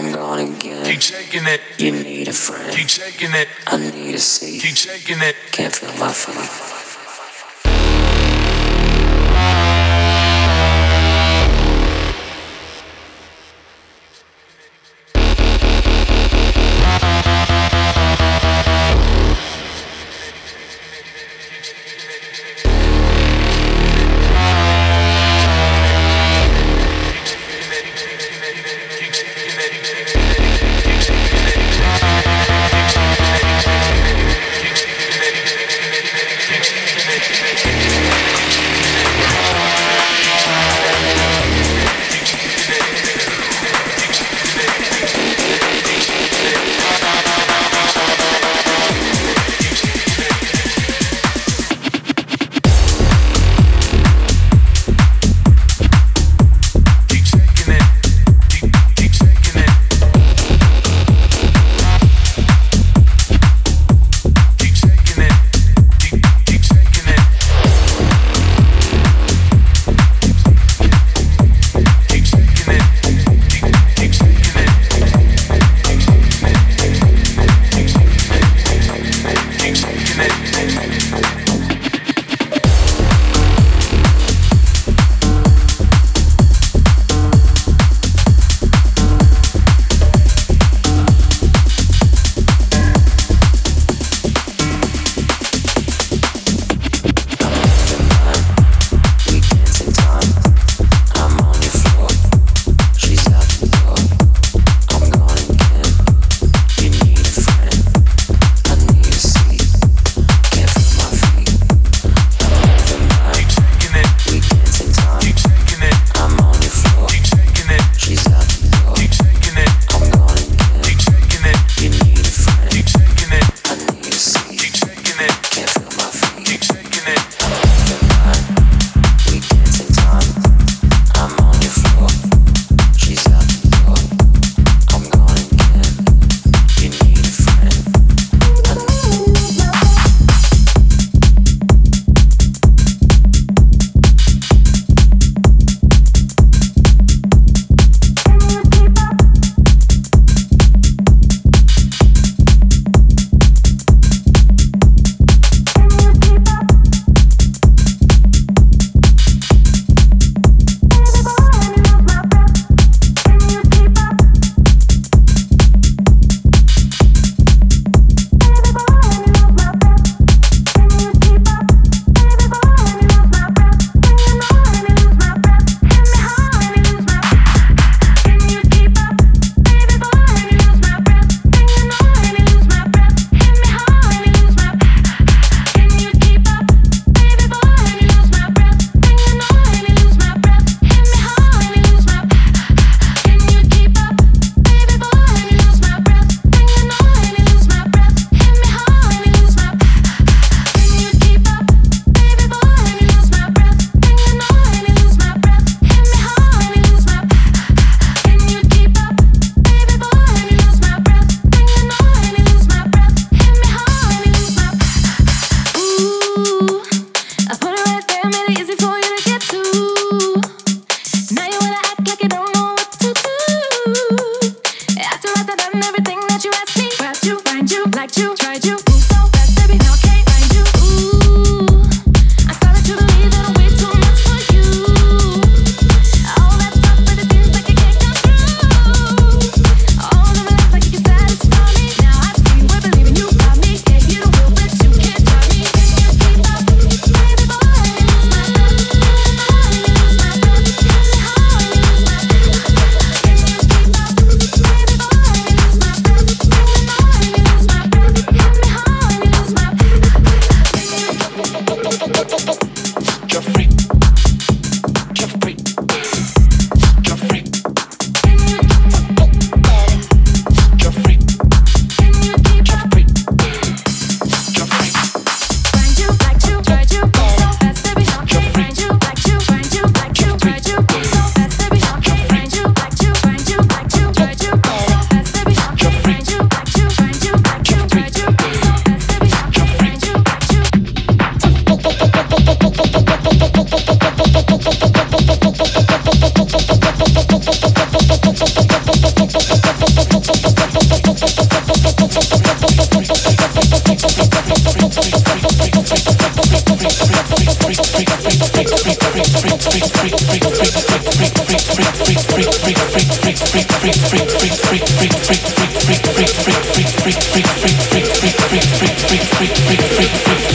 I'm gone again. Keep shaking it. You need a friend. Keep shaking it. I need a seat. Keep shaking it. Can't feel my feet.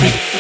music.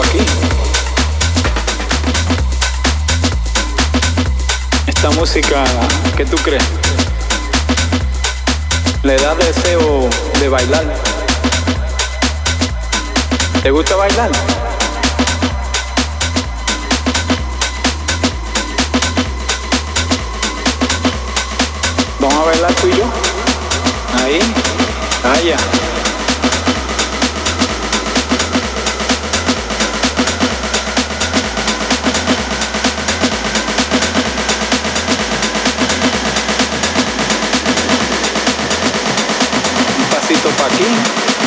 aquí. Esta música, ¿qué tú crees? Le da deseo de bailar. ¿Te gusta bailar? Vamos a bailar tú y yo. Ahí, allá. you.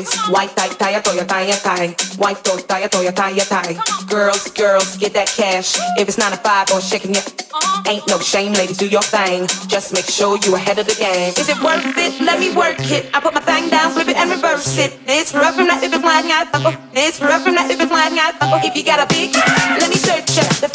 eyes. White tie, tie, toya, tie, tie. White toe, tie, toya, tie, tie. Girls, girls, get that cash. If it's not a five or shaking it, ain't no shame, ladies, do your thing. Just make sure you ahead of the game. Is it worth it? Let me work it. I put my thing down, flip it and reverse it. This rough from that if it's lying, I fuck. This rough from that if it's lying, I fuck. If you got a big, let me search it. The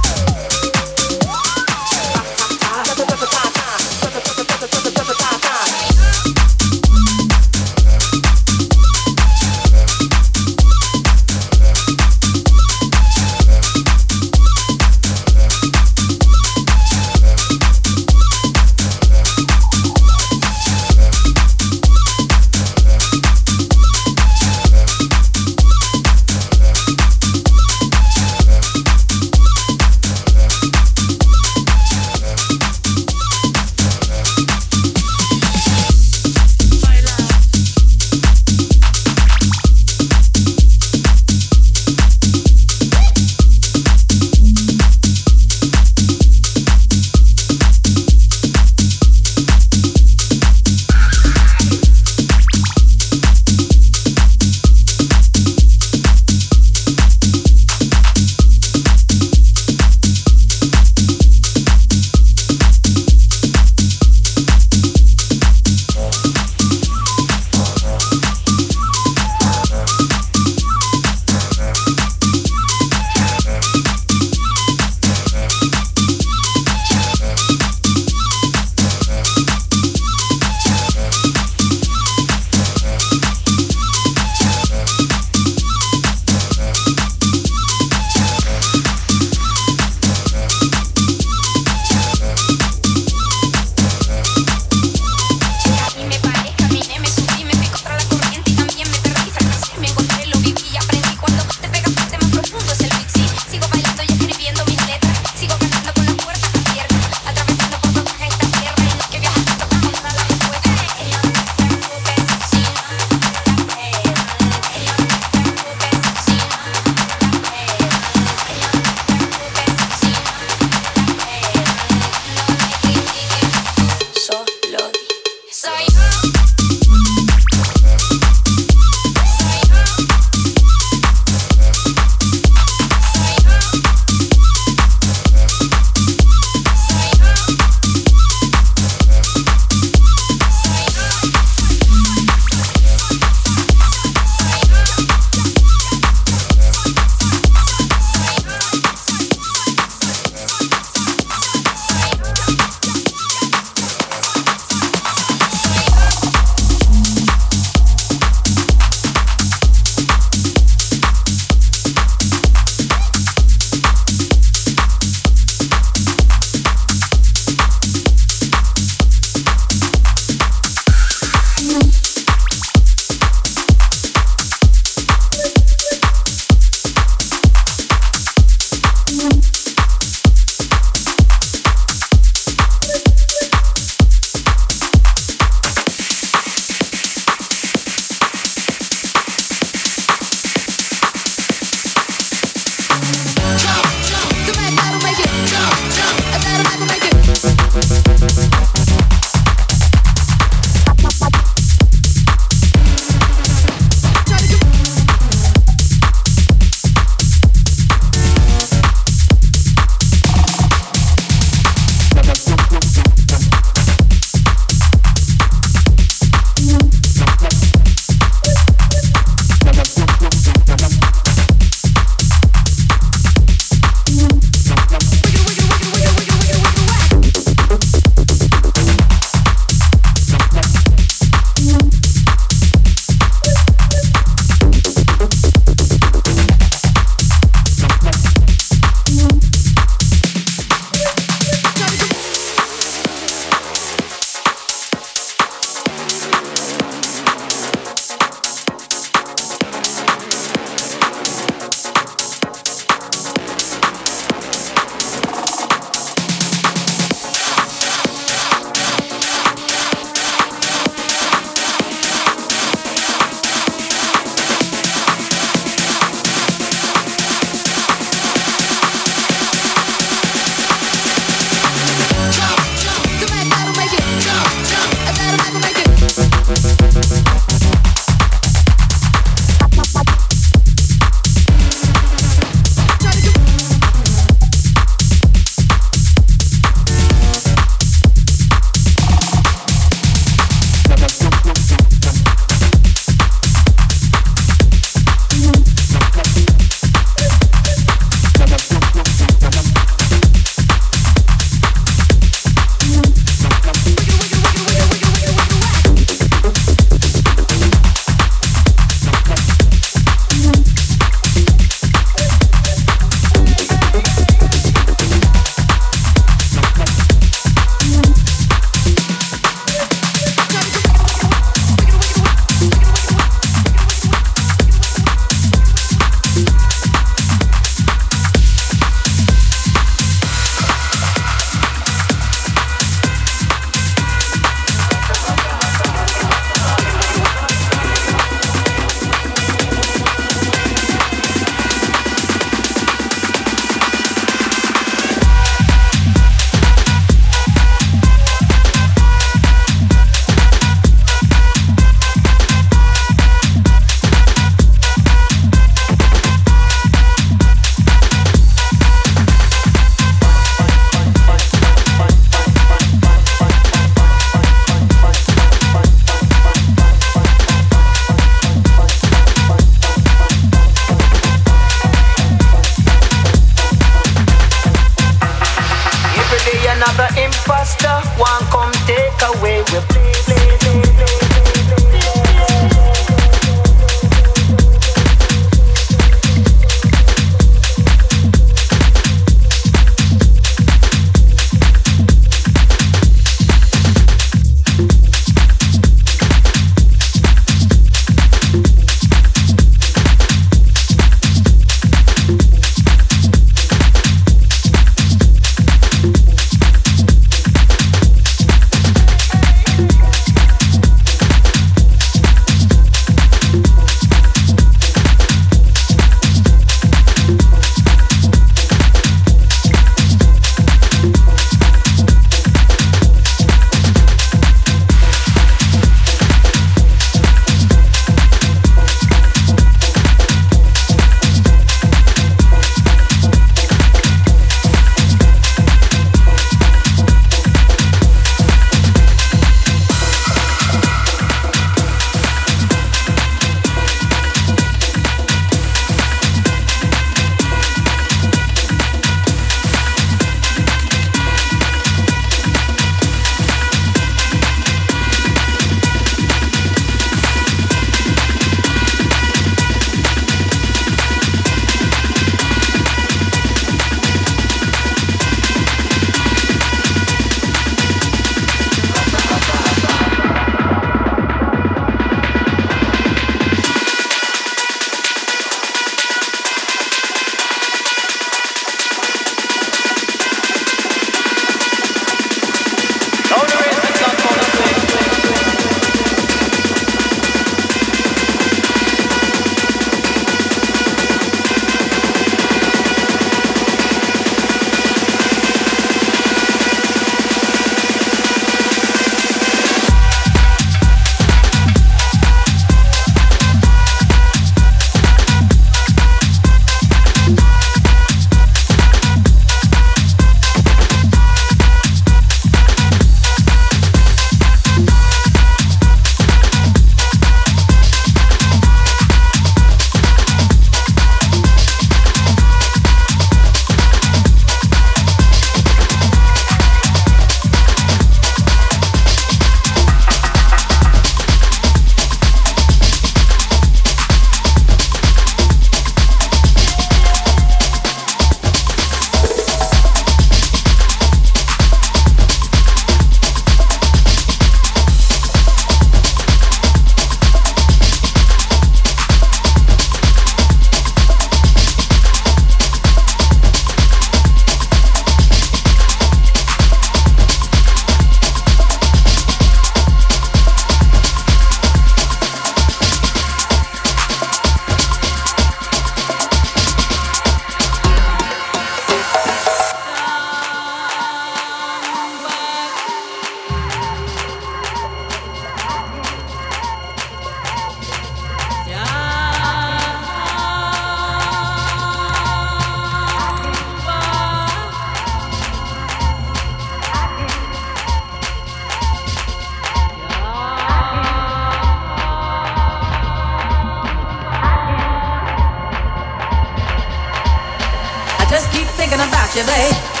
captivate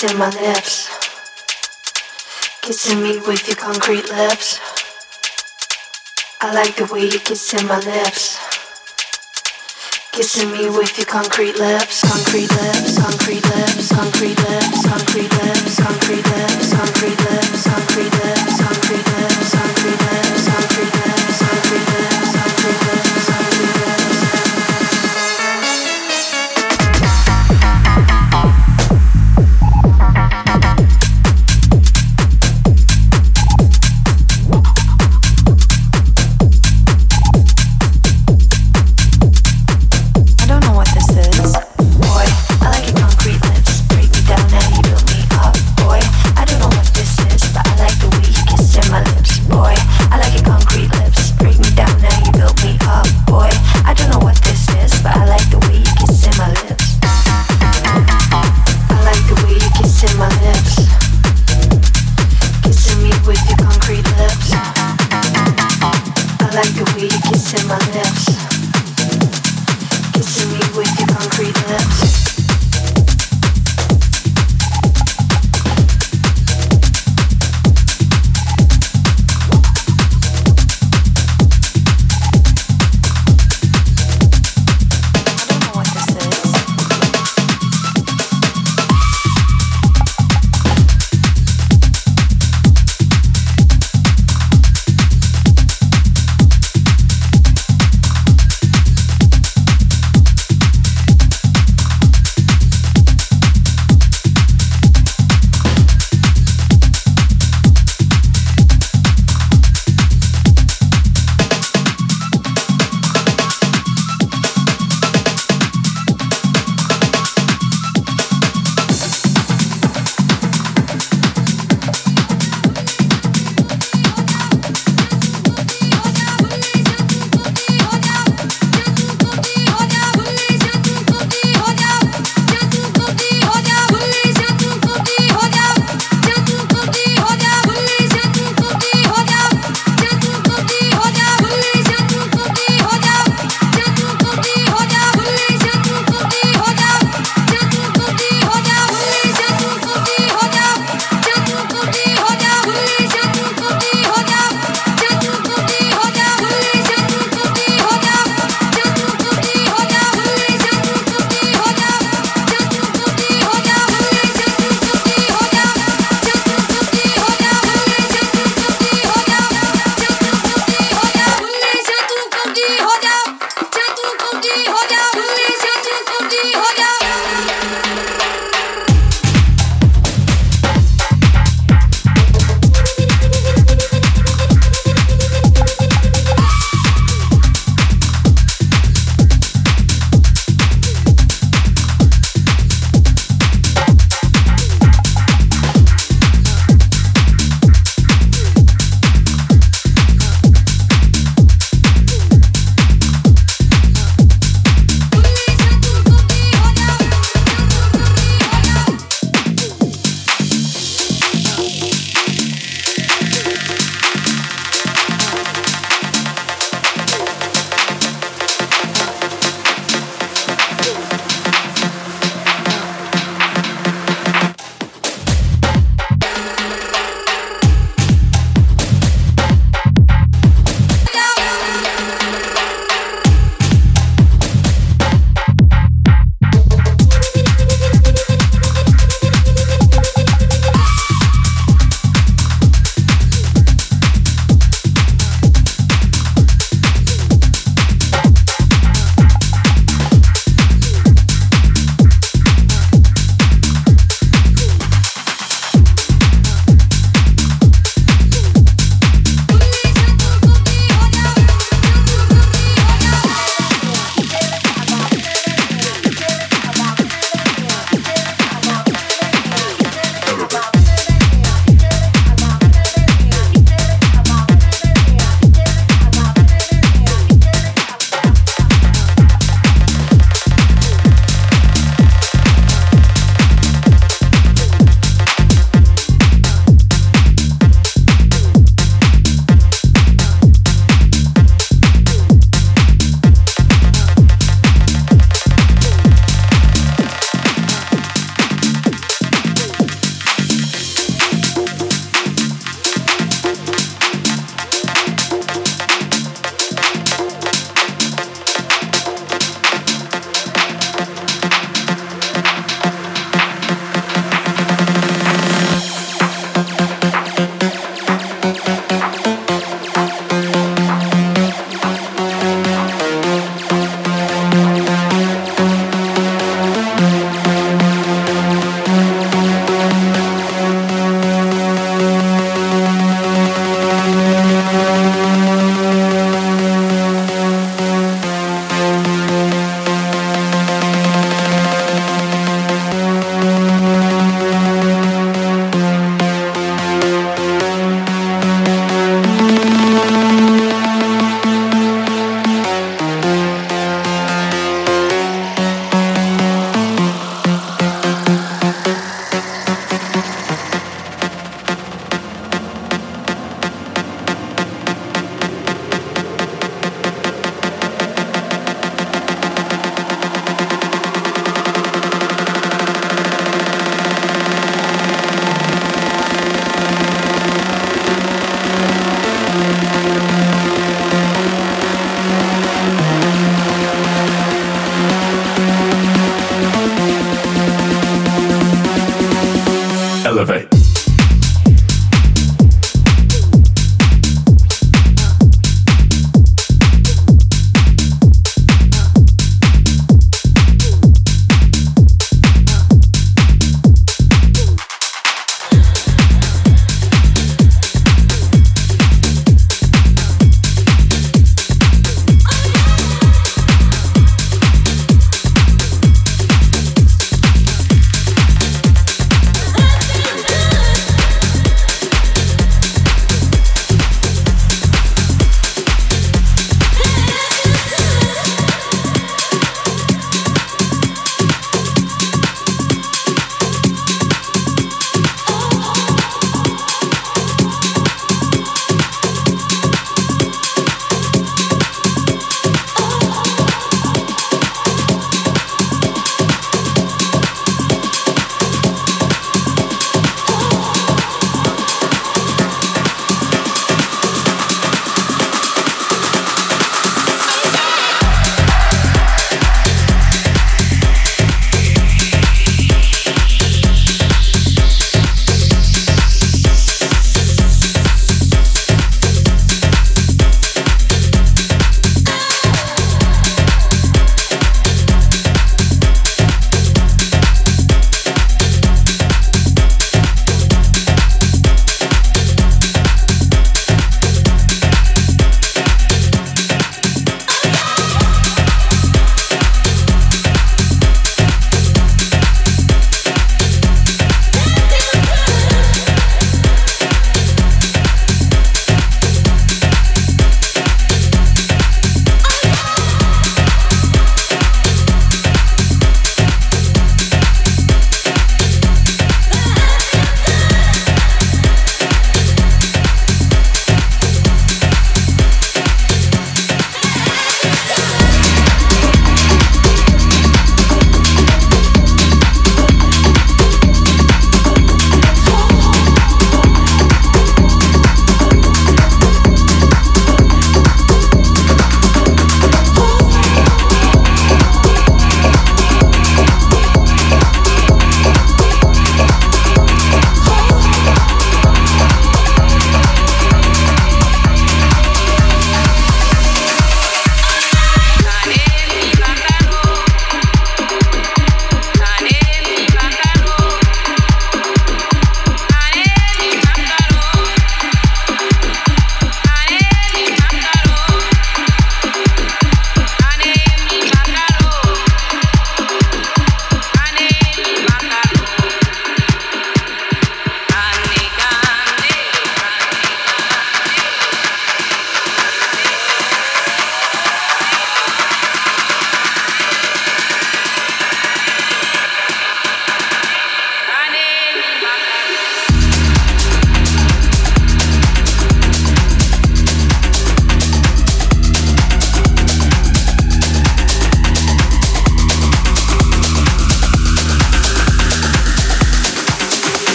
kissing my lips. Kissing me with your concrete lips. I like the way you kissing my lips. Kissing me with your concrete lips, concrete lips, concrete lips, concrete lips, concrete lips, concrete lips, concrete lips, concrete lips, concrete lips, concrete lips, concrete lips,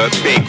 you're good